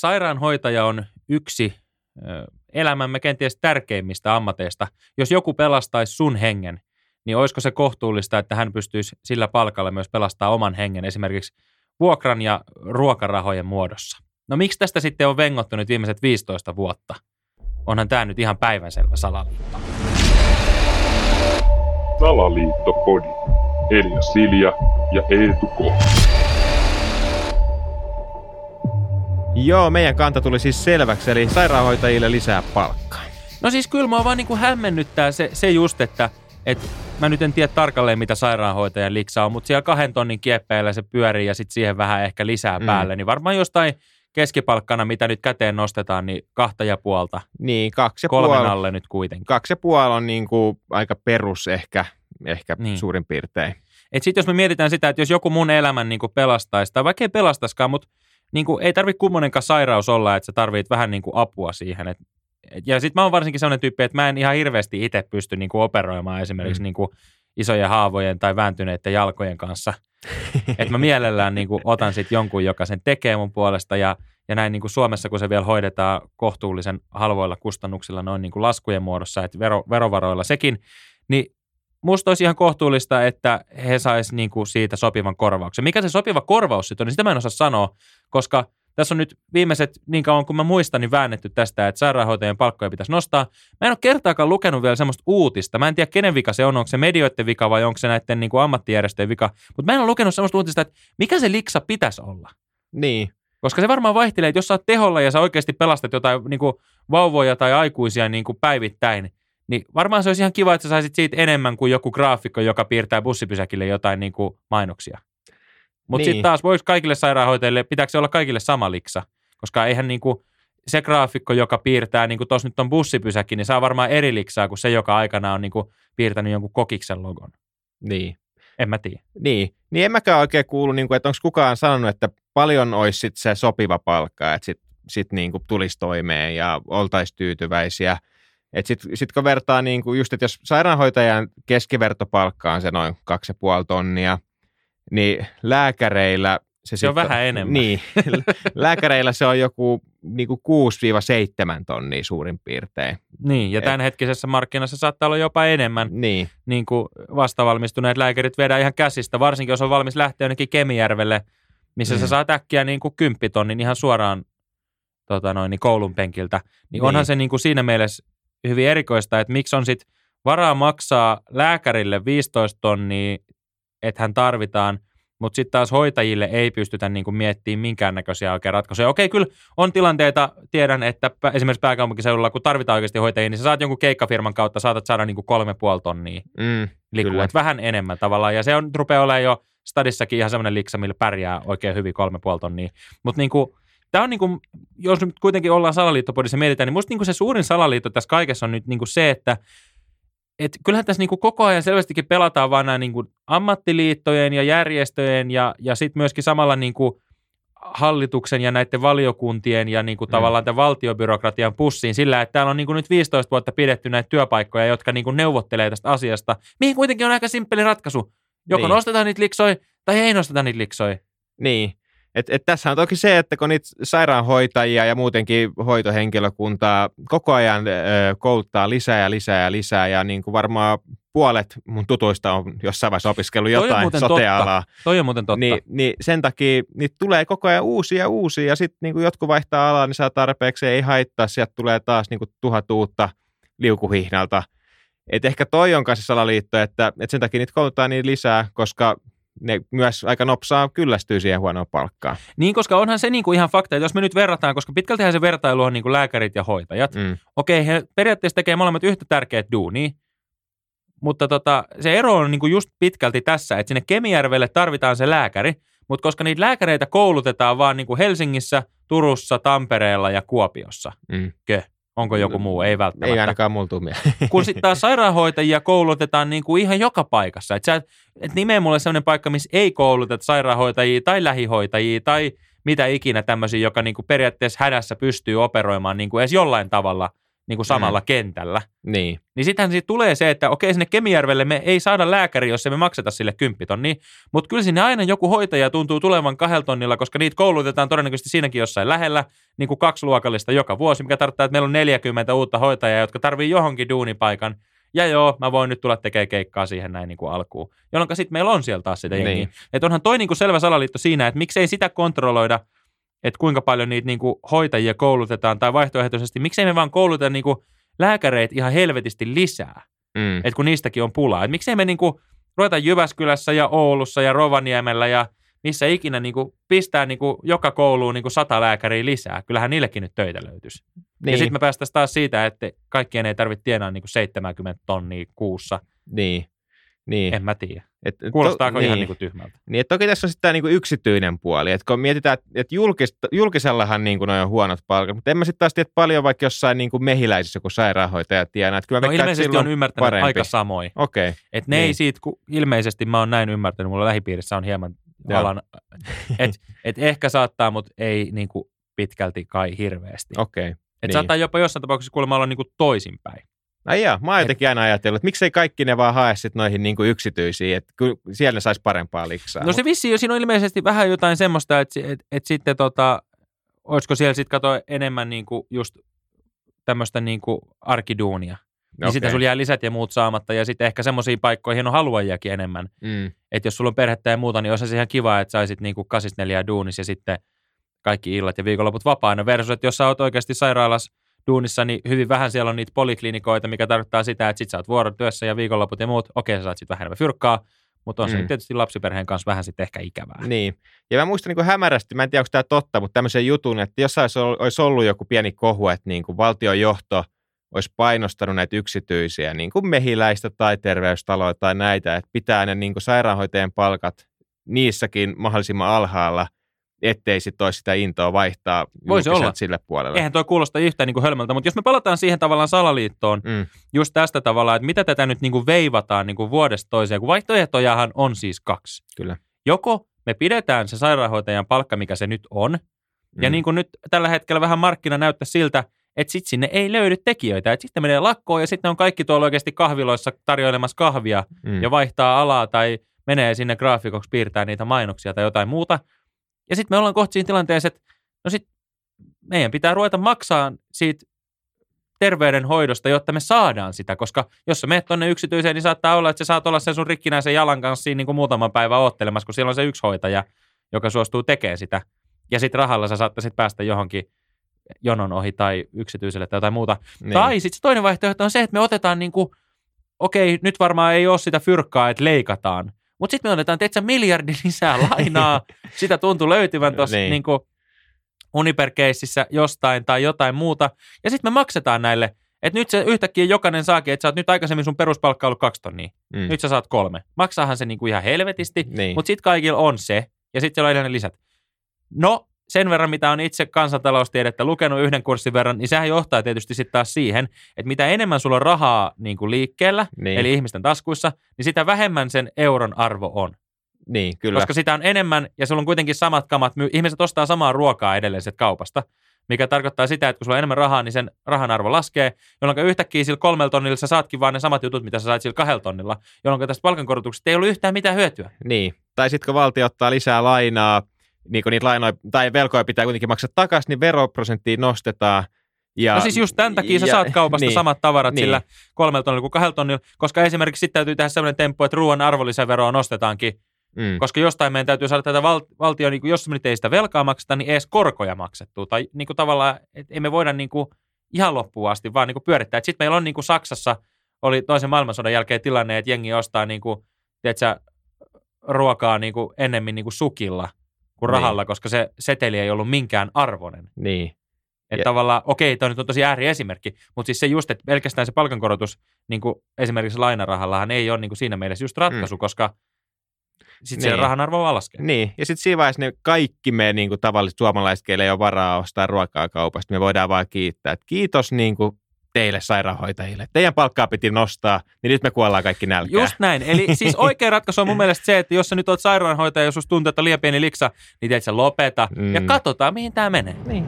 sairaanhoitaja on yksi elämämme kenties tärkeimmistä ammateista. Jos joku pelastaisi sun hengen, niin olisiko se kohtuullista, että hän pystyisi sillä palkalla myös pelastaa oman hengen esimerkiksi vuokran ja ruokarahojen muodossa? No miksi tästä sitten on vengottu nyt viimeiset 15 vuotta? Onhan tämä nyt ihan päivänselvä salaliitto. Salaliittopodi. Elia Silja ja Eetu K. Joo, meidän kanta tuli siis selväksi, eli sairaanhoitajille lisää palkkaa. No siis kyllä mä vaan niin kuin hämmennyttää se, se just, että et mä nyt en tiedä tarkalleen, mitä sairaanhoitajan liksa on, mutta siellä kahden tonnin kieppeillä se pyörii ja sitten siihen vähän ehkä lisää mm. päälle, niin varmaan jostain keskipalkkana, mitä nyt käteen nostetaan, niin kahta ja puolta. Niin, kaksi ja Kolmen puoli. alle nyt kuitenkin. Kaksi ja puoli on niin kuin aika perus ehkä, ehkä niin. suurin piirtein. Et sitten jos me mietitään sitä, että jos joku mun elämän niin kuin pelastaisi, tai vaikka ei pelastaskaan, mutta niin kuin, ei tarvitse kummonenkaan sairaus olla, että sä tarvit vähän niin kuin apua siihen. Et, et, ja sitten mä oon varsinkin sellainen tyyppi, että mä en ihan hirveästi itse pysty niin kuin operoimaan esimerkiksi mm. niin kuin isojen haavojen tai vääntyneiden jalkojen kanssa. että mä mielellään niin kuin otan sitten jonkun, joka sen tekee mun puolesta ja, ja näin niin kuin Suomessa, kun se vielä hoidetaan kohtuullisen halvoilla kustannuksilla noin niin kuin laskujen muodossa, että vero, verovaroilla sekin, niin musta olisi ihan kohtuullista, että he sais niinku siitä sopivan korvauksen. Mikä se sopiva korvaus sitten on, niin sitä mä en osaa sanoa, koska tässä on nyt viimeiset, niin kauan kuin mä muistan, niin väännetty tästä, että sairaanhoitajien palkkoja pitäisi nostaa. Mä en ole kertaakaan lukenut vielä semmoista uutista. Mä en tiedä, kenen vika se on, onko se medioiden vika vai onko se näiden niin kuin ammattijärjestöjen vika. Mutta mä en ole lukenut semmoista uutista, että mikä se liksa pitäisi olla. Niin. Koska se varmaan vaihtelee, että jos sä oot teholla ja sä oikeasti pelastat jotain niin kuin vauvoja tai aikuisia niin kuin päivittäin, niin varmaan se olisi ihan kiva, että sä saisit siitä enemmän kuin joku graafikko, joka piirtää bussipysäkille jotain niin kuin mainoksia. Mutta niin. sitten taas voiko kaikille sairaanhoitajille, pitääkö se olla kaikille sama liksa? Koska eihän niin kuin se graafikko, joka piirtää, niin kuin tuossa nyt on bussipysäkki, niin saa varmaan eri liksaa kuin se, joka aikana on niin kuin piirtänyt jonkun kokiksen logon. Niin. En mä tiedä. Niin, niin en mäkään oikein kuulu, niin kuin, että onko kukaan sanonut, että paljon olisi sit se sopiva palkka, että sitten sit niin kuin tulisi toimeen ja oltaisiin tyytyväisiä. Sitten sit kun vertaa, niin kuin just, että jos sairaanhoitajan keskivertopalkka on se noin 2,5 tonnia, niin lääkäreillä se, se on vähän enemmän. Niin, lääkäreillä se on joku niin kuin 6-7 tonnia suurin piirtein. Niin, ja tämänhetkisessä markkinassa saattaa olla jopa enemmän. Niin. Niin kuin vastavalmistuneet lääkärit vedä ihan käsistä, varsinkin jos on valmis lähteä jonnekin Kemijärvelle, missä mm. sä saat äkkiä niin kuin 10 tonnin ihan suoraan tota noin, niin koulun penkiltä. Niin, niin. onhan se niin kuin siinä mielessä hyvin erikoista, että miksi on sitten varaa maksaa lääkärille 15 tonnia, että hän tarvitaan, mutta sitten taas hoitajille ei pystytä niin kuin miettimään minkäännäköisiä oikein ratkaisuja. Okei, kyllä on tilanteita, tiedän, että esimerkiksi pääkaupunkiseudulla, kun tarvitaan oikeasti hoitajia, niin sä saat jonkun keikkafirman kautta, saatat saada niin kuin kolme puoli tonnia mm, likua, vähän enemmän tavallaan. Ja se on, rupeaa olemaan jo stadissakin ihan semmoinen liksa, millä pärjää oikein hyvin kolme puoli tonnia. Mutta niin kuin, tämä on niin kuin, jos nyt kuitenkin ollaan salaliittopodissa mietitään, niin musta niin kuin se suurin salaliitto tässä kaikessa on nyt niin kuin se, että et kyllähän tässä niin kuin koko ajan selvästikin pelataan vaan nämä niin kuin ammattiliittojen ja järjestöjen ja, ja sitten myöskin samalla niin kuin hallituksen ja näiden valiokuntien ja niin kuin mm. tavallaan tämän valtiobyrokratian pussiin sillä, että täällä on niin kuin nyt 15 vuotta pidetty näitä työpaikkoja, jotka niin kuin neuvottelee tästä asiasta, mihin kuitenkin on aika simppeli ratkaisu. Joko niin. nostetaan niitä liksoja tai ei nosteta niitä liksoja. Niin. Et, et tässä on toki se, että kun niitä sairaanhoitajia ja muutenkin hoitohenkilökuntaa koko ajan ö, kouluttaa lisää ja lisää ja lisää, ja niin kuin varmaan puolet mun tutuista on jossain vaiheessa opiskellut jotain sotealaa. Toi on muuten totta. Niin, niin sen takia niitä tulee koko ajan uusia ja uusia, ja sitten niin jotkut vaihtaa alaa, niin saa tarpeeksi, ei haittaa, sieltä tulee taas niin kuin tuhat uutta liukuhihnalta. Et ehkä toi on kanssa salaliitto, että, että sen takia niitä kouluttaa niin lisää, koska ne myös aika nopsaa kyllästyy siihen huonoon palkkaan. Niin, koska onhan se niin kuin ihan fakta, että jos me nyt verrataan, koska pitkältihän se vertailu on niin kuin lääkärit ja hoitajat. Mm. Okei, he periaatteessa tekee molemmat yhtä tärkeät duunia, mutta tota, se ero on niin kuin just pitkälti tässä, että sinne Kemijärvelle tarvitaan se lääkäri, mutta koska niitä lääkäreitä koulutetaan vaan niin kuin Helsingissä, Turussa, Tampereella ja Kuopiossa, mm. kö? Onko joku muu? Ei välttämättä. Ei ainakaan mulla tuu Kun sitten taas sairaanhoitajia koulutetaan niin kuin ihan joka paikassa. Että et, et nimeen mulle sellainen paikka, missä ei kouluteta sairaanhoitajia tai lähihoitajia tai mitä ikinä tämmöisiä, joka niin kuin periaatteessa hädässä pystyy operoimaan niin kuin edes jollain tavalla niin kuin samalla mm. kentällä. Niin. Niin sittenhän siitä tulee se, että okei sinne Kemijärvelle me ei saada lääkäri, jos emme makseta sille kymppitonni, mutta kyllä sinne aina joku hoitaja tuntuu tulevan kahdella tonnilla, koska niitä koulutetaan todennäköisesti siinäkin jossain lähellä, niin kuin kaksi luokallista joka vuosi, mikä tarkoittaa, että meillä on 40 uutta hoitajaa, jotka tarvii johonkin duunipaikan, ja joo, mä voin nyt tulla tekemään keikkaa siihen näin niin kuin alkuun. Jolloin sitten meillä on sieltä taas sitä jengiä. Niin. Että onhan toi niin kuin selvä salaliitto siinä, että miksei sitä kontrolloida, että kuinka paljon niitä niin kuin hoitajia koulutetaan, tai vaihtoehtoisesti, miksei me vaan kouluteta niin kuin lääkäreitä ihan helvetisti lisää, mm. että kun niistäkin on pulaa. Että miksei me niin kuin ruveta Jyväskylässä ja Oulussa ja Rovaniemellä ja missä ikinä niin kuin pistää niin kuin joka kouluun niin kuin sata lääkäriä lisää. Kyllähän niillekin nyt töitä löytyisi. Niin. Ja sitten me päästäisiin taas siitä, että kaikkien ei tarvitse tienaa niin kuin 70 tonnia kuussa. Niin. Niin. En mä tiedä. Et, Kuulostaako to, ihan niin. Niin tyhmältä? Niin, toki tässä on sitten tämä niin yksityinen puoli. Että kun mietitään, että julkis, julkisellahan niin kuin on huonot palkat, mutta en mä sitten taas tiedä paljon vaikka jossain niin kuin mehiläisissä joku sairaanhoitaja tienaa. Kyllä no ilmeisesti on ymmärtänyt parempi. aika samoin. Okei. Okay. Että ne niin. ei siitä, kun ilmeisesti mä oon näin ymmärtänyt, mulla lähipiirissä on hieman alan, että et ehkä saattaa, mutta ei niin kuin pitkälti kai hirveästi. Okei. Okay. Että niin. saattaa jopa jossain tapauksessa kuulemma olla niin kuin toisinpäin. Ai jaa, mä oon jotenkin aina ajatellut, että miksei kaikki ne vaan hae sit noihin niin kuin yksityisiin, että siellä ne saisi parempaa liksaa. No se vissi, siinä on ilmeisesti vähän jotain semmoista, että, että, että sitten tota, olisiko siellä sitten katoa enemmän niin kuin just tämmöistä niin kuin arkiduunia. Niin okay. sitten sulla jää lisät ja muut saamatta ja sitten ehkä semmoisiin paikkoihin on haluajiakin enemmän. Mm. Että jos sulla on perhettä ja muuta, niin olisi ihan kiva, että saisit niin kuin kasista neljää duunis ja sitten kaikki illat ja viikonloput vapaana versus, että jos sä oot oikeasti sairaalassa duunissa, niin hyvin vähän siellä on niitä poliklinikoita, mikä tarkoittaa sitä, että sit sä oot vuorotyössä ja viikonloput ja muut, okei sä saat sitten vähän enemmän fyrkkaa, mutta on mm. se tietysti lapsiperheen kanssa vähän sitten ehkä ikävää. Niin. Ja mä muistan niin hämärästi, mä en tiedä onko tämä totta, mutta tämmöisen jutun, että jos olisi ollut joku pieni kohu, että niin kuin valtion johto olisi painostanut näitä yksityisiä, niin kuin mehiläistä tai terveystaloja tai näitä, että pitää ne niin kuin sairaanhoitajien palkat niissäkin mahdollisimman alhaalla – ettei sitten olisi sitä intoa vaihtaa Voisi olla. sille puolelle. Eihän tuo kuulosta yhtään niin kuin hölmöltä, mutta jos me palataan siihen tavallaan salaliittoon, mm. just tästä tavalla, että mitä tätä nyt niin kuin veivataan niin kuin vuodesta toiseen, kun vaihtoehtojahan on siis kaksi. Kyllä. Joko me pidetään se sairaanhoitajan palkka, mikä se nyt on, mm. ja niin kuin nyt tällä hetkellä vähän markkina näyttää siltä, että sitten sinne ei löydy tekijöitä. Että sitten menee lakkoon ja sitten on kaikki tuolla oikeasti kahviloissa tarjoilemassa kahvia mm. ja vaihtaa alaa tai menee sinne graafikoksi piirtää niitä mainoksia tai jotain muuta – ja sitten me ollaan kohta siinä tilanteessa, että no sit meidän pitää ruveta maksaa siitä terveydenhoidosta, jotta me saadaan sitä, koska jos sä menet tuonne yksityiseen, niin saattaa olla, että sä saat olla sen sun rikkinäisen jalan kanssa siinä niin kuin muutaman päivän oottelemassa, kun siellä on se yksi hoitaja, joka suostuu tekemään sitä. Ja sitten rahalla sä saattaisit päästä johonkin jonon ohi tai yksityiselle tai jotain muuta. Niin. Tai sitten toinen vaihtoehto on se, että me otetaan niin kuin, okei, nyt varmaan ei ole sitä fyrkkaa, että leikataan, mutta sitten me otetaan, teetsä, miljardi lisää lainaa. Sitä tuntuu löytyvän tuossa niin. niin uniper jostain tai jotain muuta. Ja sitten me maksetaan näille. Että nyt se yhtäkkiä jokainen saakin, että sä oot nyt aikaisemmin sun peruspalkka ollut kaksi tonnia. Mm. Nyt sä saat kolme. Maksaahan se niinku ihan helvetisti, niin. mutta sitten kaikilla on se. Ja sitten siellä on lisät. No, sen verran, mitä on itse kansantaloustiedettä lukenut yhden kurssin verran, niin sehän johtaa tietysti sitten taas siihen, että mitä enemmän sulla on rahaa niin kuin liikkeellä, niin. eli ihmisten taskuissa, niin sitä vähemmän sen euron arvo on. Niin, kyllä. Koska sitä on enemmän, ja sulla on kuitenkin samat kamat, ihmiset ostaa samaa ruokaa edelleen kaupasta, mikä tarkoittaa sitä, että kun sulla on enemmän rahaa, niin sen rahan arvo laskee, jolloin yhtäkkiä sillä kolmella tonnilla sä saatkin vaan ne samat jutut, mitä sä sait sillä kahdella tonnilla, jolloin tästä palkankorotuksesta ei ollut yhtään mitään hyötyä. Niin, tai sitten kun valtio ottaa lisää lainaa, niin niitä lainoja tai velkoja pitää kuitenkin maksaa takaisin, niin veroprosenttia nostetaan. Ja, no siis just tämän takia ja, sä saat kaupasta niin, samat tavarat niin. sillä kolmella tonnilla kuin kahdella tonnilla, koska esimerkiksi sitten täytyy tehdä sellainen temppu, että ruoan arvonlisäveroa nostetaankin, mm. koska jostain meidän täytyy saada tätä val- valtio, niin jos me nyt ei sitä velkaa makseta, niin edes korkoja maksettua. Tai niin kuin tavallaan, että ei me voida niin kuin ihan loppuun asti vaan niin kuin pyörittää. Sitten meillä on niin kuin Saksassa, oli toisen maailmansodan jälkeen tilanne, että jengi ostaa niin kuin, tiedätkö, ruokaa niin kuin ennemmin niin kuin sukilla – kuin niin. rahalla, koska se seteli ei ollut minkään arvoinen. Niin. Että ja... tavallaan, okei, toi nyt on tosi ääriesimerkki, mutta siis se just, että pelkästään se palkankorotus niin kuin esimerkiksi lainarahallahan ei ole niin kuin siinä mielessä just ratkaisu, mm. koska sitten niin. se rahan arvo laskee. Niin, ja sitten siinä vaiheessa ne kaikki me niin kuin tavalliset suomalaiset, keille ei ole varaa ostaa ruokaa kaupasta, me voidaan vaan kiittää, että kiitos niin kuin teille sairaanhoitajille. Teidän palkkaa piti nostaa, niin nyt me kuollaan kaikki nälkään. Just näin. Eli siis oikea ratkaisu on mun mielestä se, että jos sä nyt oot sairaanhoitaja ja jos tuntuu, että on liian pieni liksa, niin teet sä lopeta mm. ja katsotaan, mihin tämä menee. Niin.